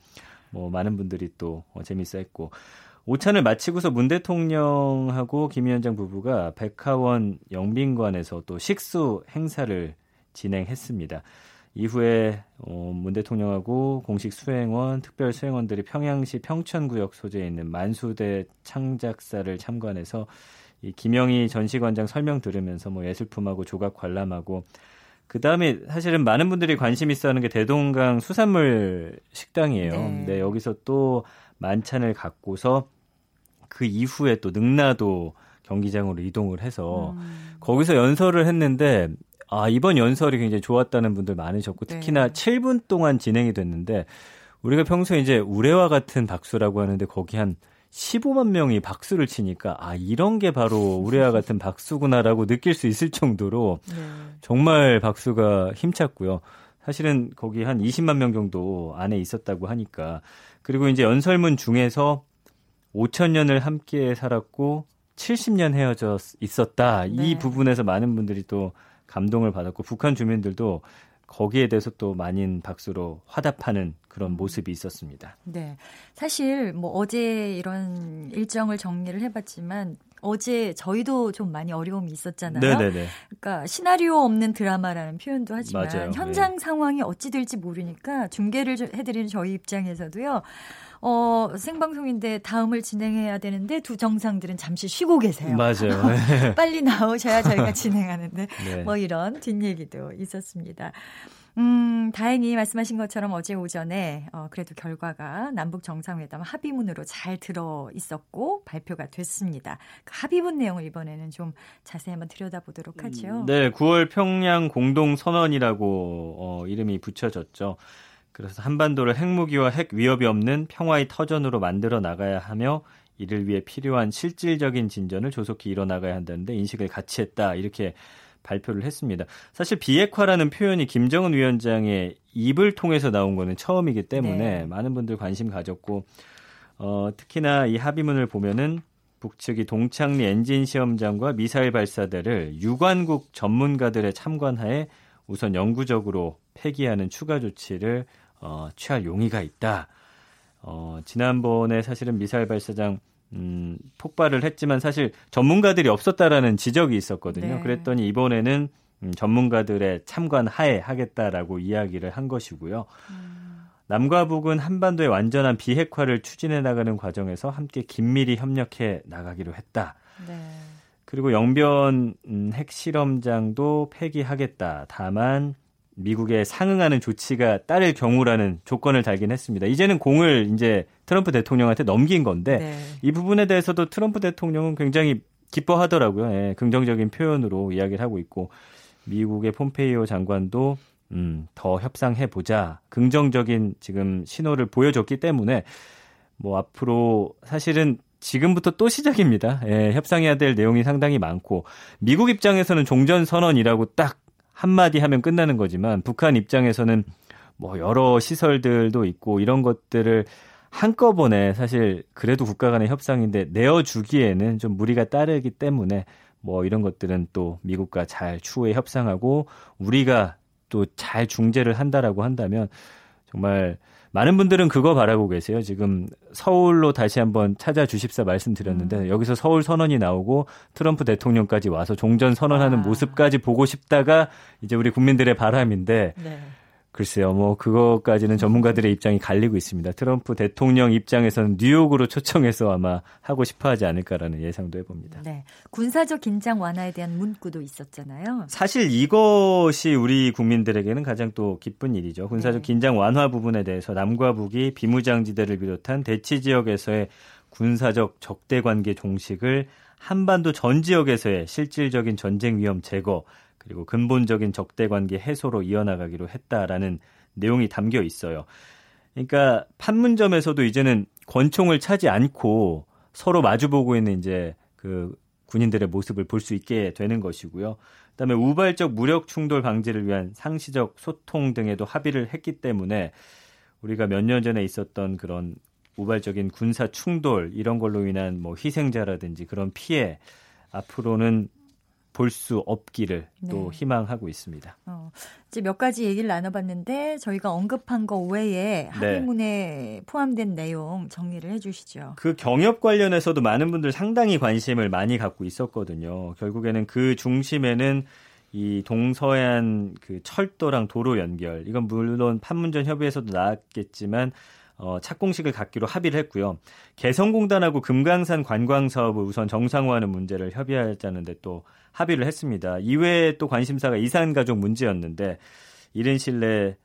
S6: 뭐 많은 분들이 또 어, 재밌어했고 오찬을 마치고서 문 대통령하고 김 위원장 부부가 백화원 영빈관에서 또 식수 행사를 진행했습니다. 이후에 어, 문 대통령하고 공식 수행원, 특별 수행원들이 평양시 평천구역 소재에 있는 만수대 창작사를 참관해서 이 김영희 전시관장 설명 들으면서 뭐 예술품하고 조각 관람하고 그 다음에 사실은 많은 분들이 관심 있어 하는 게 대동강 수산물 식당이에요. 네. 네, 여기서 또 만찬을 갖고서 그 이후에 또 능라도 경기장으로 이동을 해서 음. 거기서 연설을 했는데 아, 이번 연설이 굉장히 좋았다는 분들 많으셨고 특히나 네. 7분 동안 진행이 됐는데 우리가 평소에 이제 우레와 같은 박수라고 하는데 거기 한 15만 명이 박수를 치니까 아 이런 게 바로 우레와 같은 박수구나라고 느낄 수 있을 정도로 네. 정말 박수가 힘찼고요. 사실은 거기 한 20만 명 정도 안에 있었다고 하니까 그리고 이제 연설문 중에서 5천 년을 함께 살았고 70년 헤어져 있었다.
S1: 네.
S6: 이 부분에서 많은 분들이 또 감동을 받았고 북한 주민들도 거기에 대해서 또 많은 박수로 화답하는 그런 모습이 있었습니다.
S1: 네. 사실 뭐 어제 이런 일정을 정리를 해봤지만 어제 저희도 좀 많이 어려움이 있었잖아요.
S6: 네네네.
S1: 그러니까 시나리오 없는 드라마라는 표현도 하지만
S6: 맞아요.
S1: 현장
S6: 네.
S1: 상황이 어찌 될지 모르니까 중계를 좀 해드리는 저희 입장에서도요. 어, 생방송인데 다음을 진행해야 되는데 두 정상들은 잠시 쉬고 계세요.
S6: 맞아요. 네.
S1: 빨리 나오셔야 저희가 진행하는데
S6: 네.
S1: 뭐 이런 뒷얘기도 있었습니다. 음, 다행히 말씀하신 것처럼 어제 오전에 어, 그래도 결과가 남북 정상회담 합의문으로 잘 들어 있었고 발표가 됐습니다. 그 합의문 내용을 이번에는 좀 자세히 한번 들여다보도록 하죠.
S6: 네, 9월 평양 공동 선언이라고 어, 이름이 붙여졌죠. 그래서 한반도를 핵무기와 핵 위협이 없는 평화의 터전으로 만들어 나가야 하며 이를 위해 필요한 실질적인 진전을 조속히 이뤄나가야 한다는데 인식을 같이 했다 이렇게 발표를 했습니다. 사실 비핵화라는 표현이 김정은 위원장의 입을 통해서 나온 거는 처음이기 때문에
S1: 네.
S6: 많은 분들 관심 가졌고 어, 특히나 이 합의문을 보면은 북측이 동창리 엔진 시험장과 미사일 발사대를 유관국 전문가들의 참관하에 우선 영구적으로 폐기하는 추가 조치를 어, 취할 용의가 있다. 어, 지난번에 사실은 미사일 발사장 음, 폭발을 했지만 사실 전문가들이 없었다라는 지적이 있었거든요.
S1: 네.
S6: 그랬더니 이번에는 음, 전문가들의 참관 하에 하겠다라고 이야기를 한 것이고요. 남과 북은 한반도의 완전한 비핵화를 추진해 나가는 과정에서 함께 긴밀히 협력해 나가기로 했다.
S1: 네.
S6: 그리고 영변 음, 핵실험장도 폐기하겠다. 다만 미국에 상응하는 조치가 따를 경우라는 조건을 달긴 했습니다. 이제는 공을 이제 트럼프 대통령한테 넘긴 건데
S1: 네.
S6: 이 부분에 대해서도 트럼프 대통령은 굉장히 기뻐하더라고요. 예, 긍정적인 표현으로 이야기를 하고 있고 미국의 폼페이오 장관도 음, 더 협상해 보자 긍정적인 지금 신호를 보여줬기 때문에 뭐 앞으로 사실은 지금부터 또 시작입니다. 예, 협상해야 될 내용이 상당히 많고 미국 입장에서는 종전 선언이라고 딱 한마디 하면 끝나는 거지만 북한 입장에서는 뭐 여러 시설들도 있고 이런 것들을 한꺼번에 사실 그래도 국가 간의 협상인데 내어주기에는 좀 무리가 따르기 때문에 뭐 이런 것들은 또 미국과 잘 추후에 협상하고 우리가 또 잘 중재를 한다라고 한다면 정말 많은 분들은 그거 바라고 계세요. 지금 서울로 다시 한번 찾아주십사 말씀드렸는데
S1: 음.
S6: 여기서 서울 선언이 나오고 트럼프 대통령까지 와서 종전 선언하는
S1: 아.
S6: 모습까지 보고 싶다가 이제 우리 국민들의 바람인데
S1: 네.
S6: 글쎄요, 뭐 그거까지는 전문가들의 입장이 갈리고 있습니다. 트럼프 대통령 입장에서는 뉴욕으로 초청해서 아마 하고 싶어하지 않을까라는 예상도 해봅니다.
S1: 네. 군사적 긴장 완화에 대한 문구도 있었잖아요.
S6: 사실 이것이 우리 국민들에게는 가장 또 기쁜 일이죠. 군사적
S1: 네.
S6: 긴장 완화 부분에 대해서 남과 북이 비무장지대를 비롯한 대치 지역에서의 군사적 적대 관계 종식을 한반도 전 지역에서의 실질적인 전쟁 위험 제거 그리고 근본적인 적대 관계 해소로 이어나가기로 했다라는 내용이 담겨 있어요. 그러니까 판문점에서도 이제는 권총을 차지 않고 서로 마주보고 있는 이제 그 군인들의 모습을 볼 수 있게 되는 것이고요. 그다음에 우발적 무력 충돌 방지를 위한 상시적 소통 등에도 합의를 했기 때문에 우리가 몇 년 전에 있었던 그런 우발적인 군사 충돌 이런 걸로 인한 뭐 희생자라든지 그런 피해 앞으로는 볼 수 없기를 또
S1: 네.
S6: 희망하고 있습니다.
S1: 어, 이제 몇 가지 얘기를 나눠봤는데 저희가 언급한 거 외에 합의문에 포함된 내용 정리를 해주시죠.
S6: 그 경협 관련해서도 많은 분들 상당히 관심을 많이 갖고 있었거든요. 결국에는 그 중심에는 이 동서해안 그 철도랑 도로 연결 이건 물론 판문점 협의에서도 나왔겠지만 어, 착공식을 갖기로 합의를 했고요. 개성공단하고 금강산 관광 사업을 우선 정상화하는 문제를 협의하자는데 또 합의를 했습니다. 이외에 또 관심사가 이산가족 문제였는데 이른 내에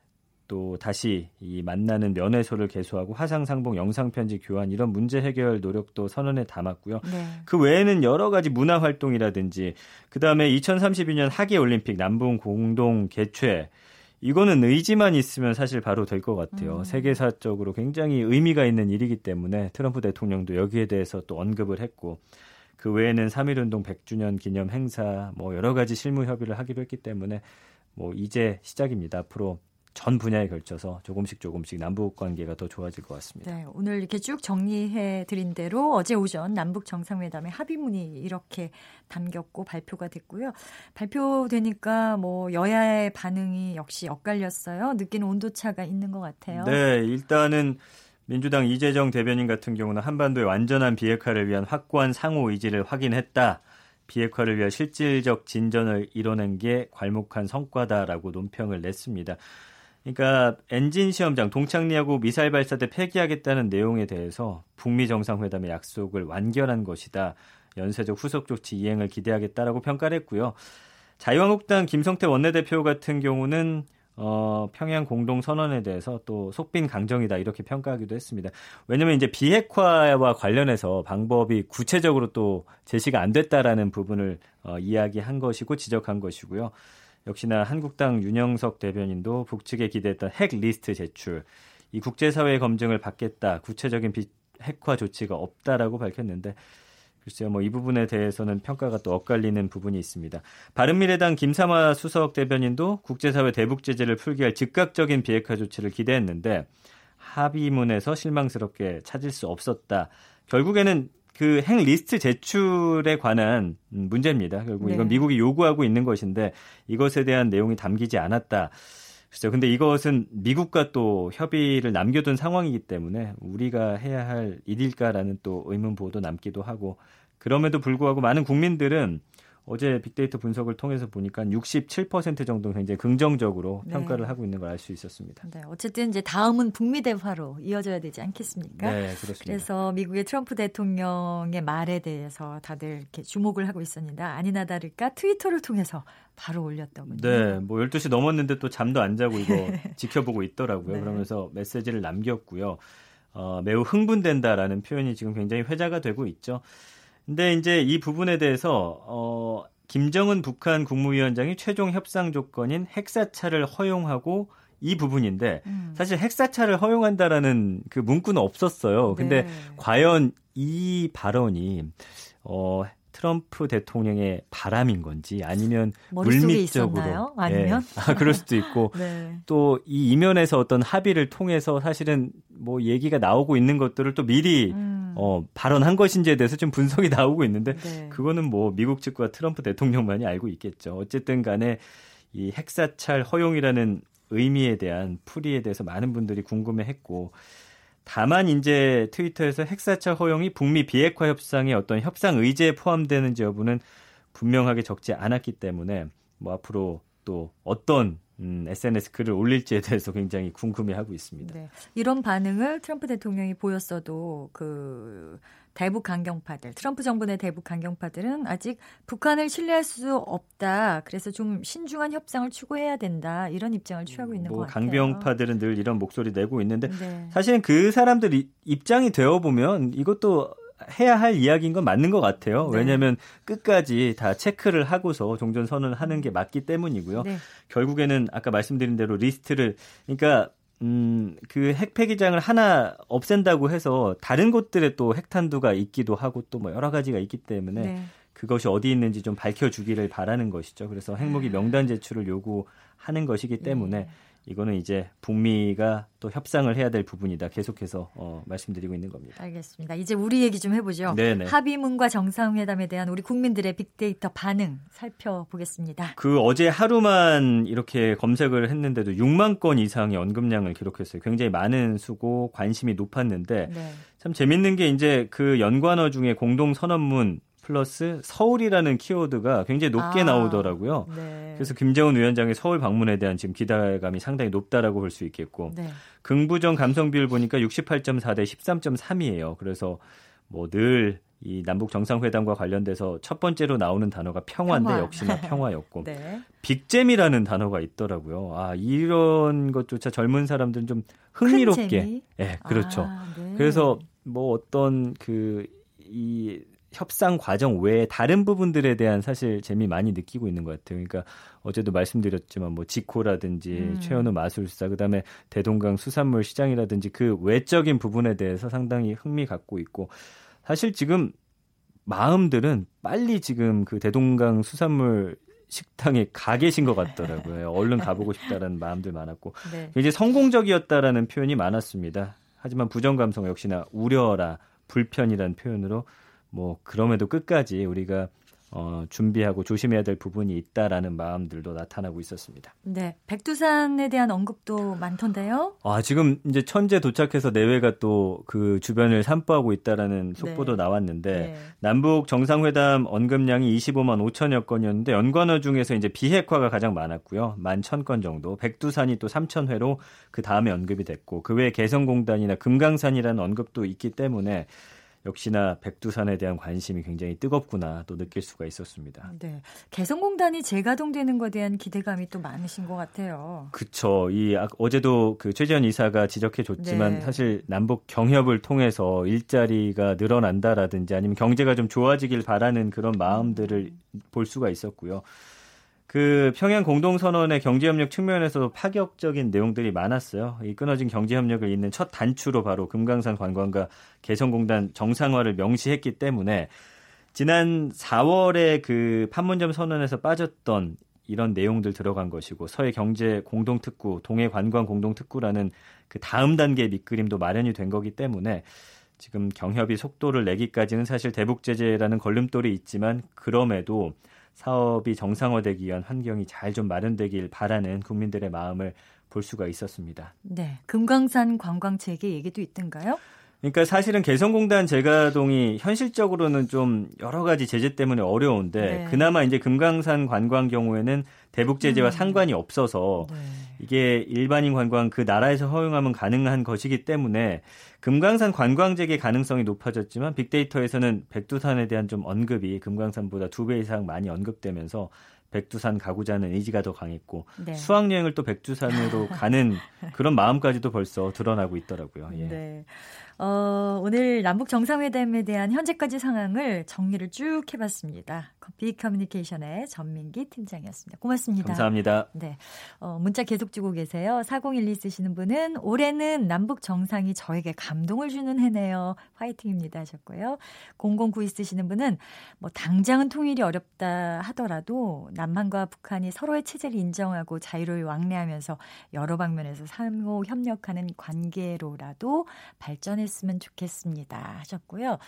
S6: 또 다시 이 만나는 면회소를 개소하고 화상상봉 영상편지 교환 이런 문제 해결 노력도 선언에 담았고요.
S1: 네.
S6: 그 외에는 여러 가지 문화 활동이라든지 그다음에 2032년 하계 올림픽 남북 공동 개최 이거는 의지만 있으면 사실 바로 될 것 같아요.
S1: 음.
S6: 세계사적으로 굉장히 의미가 있는 일이기 때문에 트럼프 대통령도 여기에 대해서 또 언급을 했고 그 외에는 3.1운동 100주년 기념 행사 뭐 여러 가지 실무 협의를 하기로 했기 때문에 뭐 이제 시작입니다. 앞으로 전 분야에 걸쳐서 조금씩 조금씩 남북 관계가 더 좋아질 것 같습니다.
S1: 네, 오늘 이렇게 쭉 정리해 드린 대로 어제 오전 남북 정상회담의 합의문이 이렇게 담겼고 발표가 됐고요. 발표되니까 뭐 여야의 반응이 역시 엇갈렸어요. 느끼는 온도차가 있는 것 같아요.
S6: 네, 일단은 민주당 이재정 대변인 같은 경우는 한반도의 완전한 비핵화를 위한 확고한 상호 의지를 확인했다. 비핵화를 위한 실질적 진전을 이뤄낸 게 괄목한 성과다라고 논평을 냈습니다. 그러니까 엔진 시험장 동창리하고 미사일 발사대 폐기하겠다는 내용에 대해서 북미 정상회담의 약속을 완결한 것이다. 연쇄적 후속 조치 이행을 기대하겠다라고 평가를 했고요. 자유한국당 김성태 원내대표 같은 경우는 어, 평양 공동 선언에 대해서 또 속빈 강정이다 이렇게 평가하기도 했습니다. 왜냐하면 이제 비핵화와 관련해서 방법이 구체적으로 또 제시가 안 됐다라는 부분을 어, 이야기한 것이고 지적한 것이고요. 역시나 한국당 윤영석 대변인도 북측에 기대했던 핵 리스트 제출, 이 국제사회의 검증을 받겠다, 구체적인 비핵화 조치가 없다라고 밝혔는데 글쎄요, 뭐 이 부분에 대해서는 평가가 또 엇갈리는 부분이 있습니다. 바른미래당 김삼화 수석 대변인도 국제사회 대북 제재를 풀게 할 즉각적인 비핵화 조치를 기대했는데 합의문에서 실망스럽게 찾을 수 없었다. 결국에는 그 핵 리스트 제출에 관한 문제입니다. 결국 이건 네. 미국이 요구하고 있는 것인데 이것에 대한 내용이 담기지 않았다. 글쎄요. 근데 이것은 미국과 또 협의를 남겨둔 상황이기 때문에 우리가 해야 할 일일까라는 또 의문 보도 남기도 하고 그럼에도 불구하고 많은 국민들은 어제 빅데이터 분석을 통해서 보니까 67% 정도 굉장히 긍정적으로 네. 평가를 하고 있는 걸 알 수 있었습니다.
S1: 네, 어쨌든 이제 다음은 북미 대화로 이어져야 되지 않겠습니까?
S6: 네, 그렇습니다.
S1: 그래서 미국의 트럼프 대통령의 말에 대해서 다들 이렇게 주목을 하고 있었는데 아니나 다를까 트위터를 통해서 바로 올렸더군요.
S6: 네, 뭐 12시 넘었는데 또 잠도 안 자고 이거 지켜보고 있더라고요. 네. 그러면서 메시지를 남겼고요. 어, 매우 흥분된다라는 표현이 지금 굉장히 회자가 되고 있죠. 근데 이제 이 부분에 대해서 어 김정은 북한 국무위원장이 최종 협상 조건인 핵사찰을 허용하고 이 부분인데 음. 사실 핵사찰을 허용한다라는 그 문구는 없었어요. 근데 네. 과연 이 발언이 어 트럼프 대통령의 바람인 건지 아니면 물밑적으로
S1: 아니면
S6: 예. 아, 그럴 수도 있고 네. 또이 이면에서 어떤 합의를 통해서 사실은 뭐 얘기가 나오고 있는 것들을 또 미리 음. 어, 발언한 것인지에 대해서 좀 분석이 나오고 있는데 네. 그거는 뭐 미국 측과 트럼프 대통령만이 알고 있겠죠. 어쨌든 간에 이 핵사찰 허용이라는 의미에 대한 풀이에 대해서 많은 분들이 궁금해했고 다만 이제 트위터에서 핵사찰 허용이 북미 비핵화 협상의 어떤 협상 의제에 포함되는지 여부는 분명하게 적지 않았기 때문에 뭐 앞으로 또 어떤 음, SNS 글을 올릴지에 대해서 굉장히 궁금해하고 있습니다. 네.
S1: 이런 반응을 트럼프 대통령이 보였어도 그 대북 강경파들, 트럼프 정부 내 대북 강경파들은 아직 북한을 신뢰할 수 없다. 그래서 좀 신중한 협상을 추구해야 된다. 이런 입장을 취하고 있는 뭐 것
S6: 같아요. 강경파들은 늘 이런 목소리 내고 있는데 네. 사실은 그 사람들 입장이 되어 보면 이것도 해야 할 이야기인 건 맞는 것 같아요. 네. 왜냐하면 끝까지 다 체크를 하고서 종전 선언을 하는 게 맞기 때문이고요. 네. 결국에는 아까 말씀드린 대로 리스트를 그러니까 음, 그 핵폐기장을 하나 없앤다고 해서 다른 곳들에 또 핵탄두가 있기도 하고 또 뭐 여러 가지가 있기 때문에 네. 그것이 어디 있는지 좀 밝혀주기를 바라는 것이죠. 그래서 핵무기 아. 명단 제출을 요구하는 것이기 때문에 네. 이거는 이제 북미가 또 협상을 해야 될 부분이다. 계속해서 어, 말씀드리고 있는 겁니다.
S1: 알겠습니다. 이제 우리 얘기 좀 해보죠. 네네. 합의문과 정상회담에 대한 우리 국민들의 빅데이터 반응 살펴보겠습니다.
S6: 그 어제 하루만 이렇게 검색을 했는데도 6만 건 이상의 언급량을 기록했어요. 굉장히 많은 수고 관심이 높았는데 네. 참 재밌는 게 이제 그 연관어 중에 공동 선언문 플러스 서울이라는 키워드가 굉장히 높게 아, 나오더라고요. 네. 그래서 김재원 위원장의 서울 방문에 대한 지금 기대감이 상당히 높다라고 볼 수 있겠고 네. 긍부정 감성 비율 보니까 68.4 대 13.3이에요. 그래서 뭐 늘 이 남북 정상회담과 관련돼서 첫 번째로 나오는 단어가 평화인데 평화. 역시나 평화였고 네. 빅잼이라는 단어가 있더라고요. 아 이런 것조차 젊은 사람들은 좀 흥미롭게, 예, 네, 그렇죠. 아, 네. 그래서 뭐 어떤 그이 협상 과정 외에 다른 부분들에 대한 사실 재미 많이 느끼고 있는 것 같아요. 그러니까 어제도 말씀드렸지만 뭐 지코라든지 음. 최현우 마술사 그다음에 대동강 수산물 시장이라든지 그 외적인 부분에 대해서 상당히 흥미 갖고 있고 사실 지금 마음들은 빨리 지금 그 대동강 수산물 식당에 가 계신 것 같더라고요. 얼른 가보고 싶다라는 마음들 많았고 네. 굉장히 성공적이었다라는 표현이 많았습니다. 하지만 부정 감성 역시나 우려라 불편이라는 표현으로 뭐 그럼에도 끝까지 우리가 어, 준비하고 조심해야 될 부분이 있다라는 마음들도 나타나고 있었습니다.
S1: 네, 백두산에 대한 언급도 많던데요.
S6: 아 지금 이제 천재 도착해서 내외가 또 그 주변을 산보하고 있다라는 속보도 네. 나왔는데 네. 남북 정상회담 언급량이 25만 5천여 건이었는데 연관어 중에서 이제 비핵화가 가장 많았고요, 1만 1천 건 정도. 백두산이 또 3천 회로 그 다음에 언급이 됐고 그 외에 개성공단이나 금강산이라는 언급도 있기 때문에. 역시나 백두산에 대한 관심이 굉장히 뜨겁구나 또 느낄 수가 있었습니다.
S1: 네. 개성공단이 재가동되는 것에 대한 기대감이 또 많으신 것 같아요.
S6: 그렇죠. 이 아, 어제도 그 최재현 이사가 지적해 줬지만 네. 사실 남북 경협을 통해서 일자리가 늘어난다라든지 아니면 경제가 좀 좋아지길 바라는 그런 마음들을 음. 볼 수가 있었고요. 그 평양 공동선언의 경제협력 측면에서도 파격적인 내용들이 많았어요. 이 끊어진 경제협력을 잇는 첫 단추로 바로 금강산 관광과 개성공단 정상화를 명시했기 때문에 지난 4월에 그 판문점 선언에서 빠졌던 이런 내용들 들어간 것이고 서해 경제 공동특구, 동해 관광 공동특구라는 그 다음 단계 밑그림도 마련이 된 거기 때문에 지금 경협이 속도를 내기까지는 사실 대북 제재라는 걸림돌이 있지만 그럼에도 사업이 정상화되기 위한 환경이 잘 좀 마련되길 바라는 국민들의 마음을 볼 수가 있었습니다.
S1: 네. 금강산 관광 재개 얘기도 있던가요?
S6: 그러니까 사실은 개성공단 재가동이 현실적으로는 좀 여러 가지 제재 때문에 어려운데 네. 그나마 이제 금강산 관광 경우에는 대북 제재와 음. 상관이 없어서 네. 이게 일반인 관광 그 나라에서 허용하면 가능한 것이기 때문에 금강산 관광 재개 가능성이 높아졌지만 빅데이터에서는 백두산에 대한 좀 언급이 금강산보다 두 배 이상 많이 언급되면서 백두산 가고자 하는 의지가 더 강했고 네. 수학여행을 또 백두산으로 가는 그런 마음까지도 벌써 드러나고 있더라고요. 예. 네.
S1: 어, 오늘 남북 정상회담에 대한 현재까지 상황을 정리를 쭉 해봤습니다. 비 커뮤니케이션의 전민기 팀장이었습니다. 고맙습니다.
S6: 감사합니다.
S1: 네. 어, 문자 계속 주고 계세요. 4012 쓰시는 분은 올해는 남북 정상이 저에게 감동을 주는 해네요. 화이팅입니다 하셨고요. 0092 쓰시는 분은 뭐 당장은 통일이 어렵다 하더라도 남한과 북한이 서로의 체제를 인정하고 자유를 왕래하면서 여러 방면에서 상호 협력하는 관계로라도 발전 했으면 좋겠습니다 하셨고요.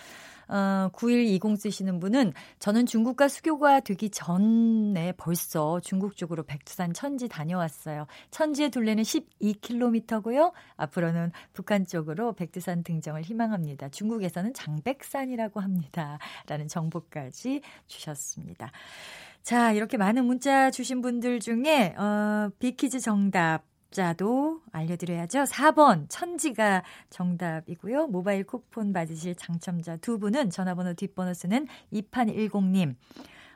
S1: 어, 9120 쓰시는 분은 저는 중국과 수교가 되기 전에 벌써 중국 쪽으로 백두산 천지 다녀왔어요. 천지의 둘레는 12km고요. 앞으로는 북한 쪽으로 백두산 등정을 희망합니다. 중국에서는 장백산이라고 합니다. 라는 정보까지 주셨습니다. 자, 이렇게 많은 문자 주신 분들 중에 어, 비키즈 정답 자도 알려드려야죠. 4번 천지가 정답이고요. 모바일 쿠폰 받으실 당첨자 두 분은 전화번호 뒷번호 쓰는 2810님.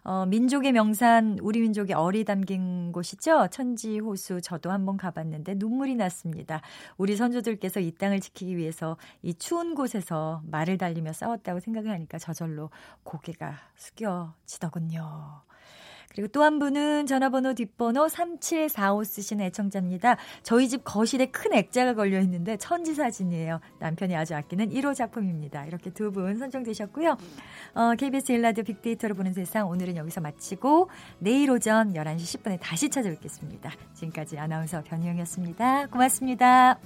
S1: 어, 민족의 명산, 우리 민족의 어리 담긴 곳이죠. 천지 호수 저도 한번 가봤는데 눈물이 났습니다. 우리 선조들께서 이 땅을 지키기 위해서 이 추운 곳에서 말을 달리며 싸웠다고 생각을 하니까 저절로 고개가 숙여지더군요. 그리고 또 한 분은 전화번호 뒷번호 3745 쓰신 애청자입니다. 저희 집 거실에 큰 액자가 걸려 있는데 천지 사진이에요. 남편이 아주 아끼는 1호 작품입니다. 이렇게 두 분 선정되셨고요. 어, KBS 일라디오 빅데이터로 보는 세상 오늘은 여기서 마치고 내일 오전 11시 10분에 다시 찾아뵙겠습니다. 지금까지 아나운서 변희영이었습니다. 고맙습니다.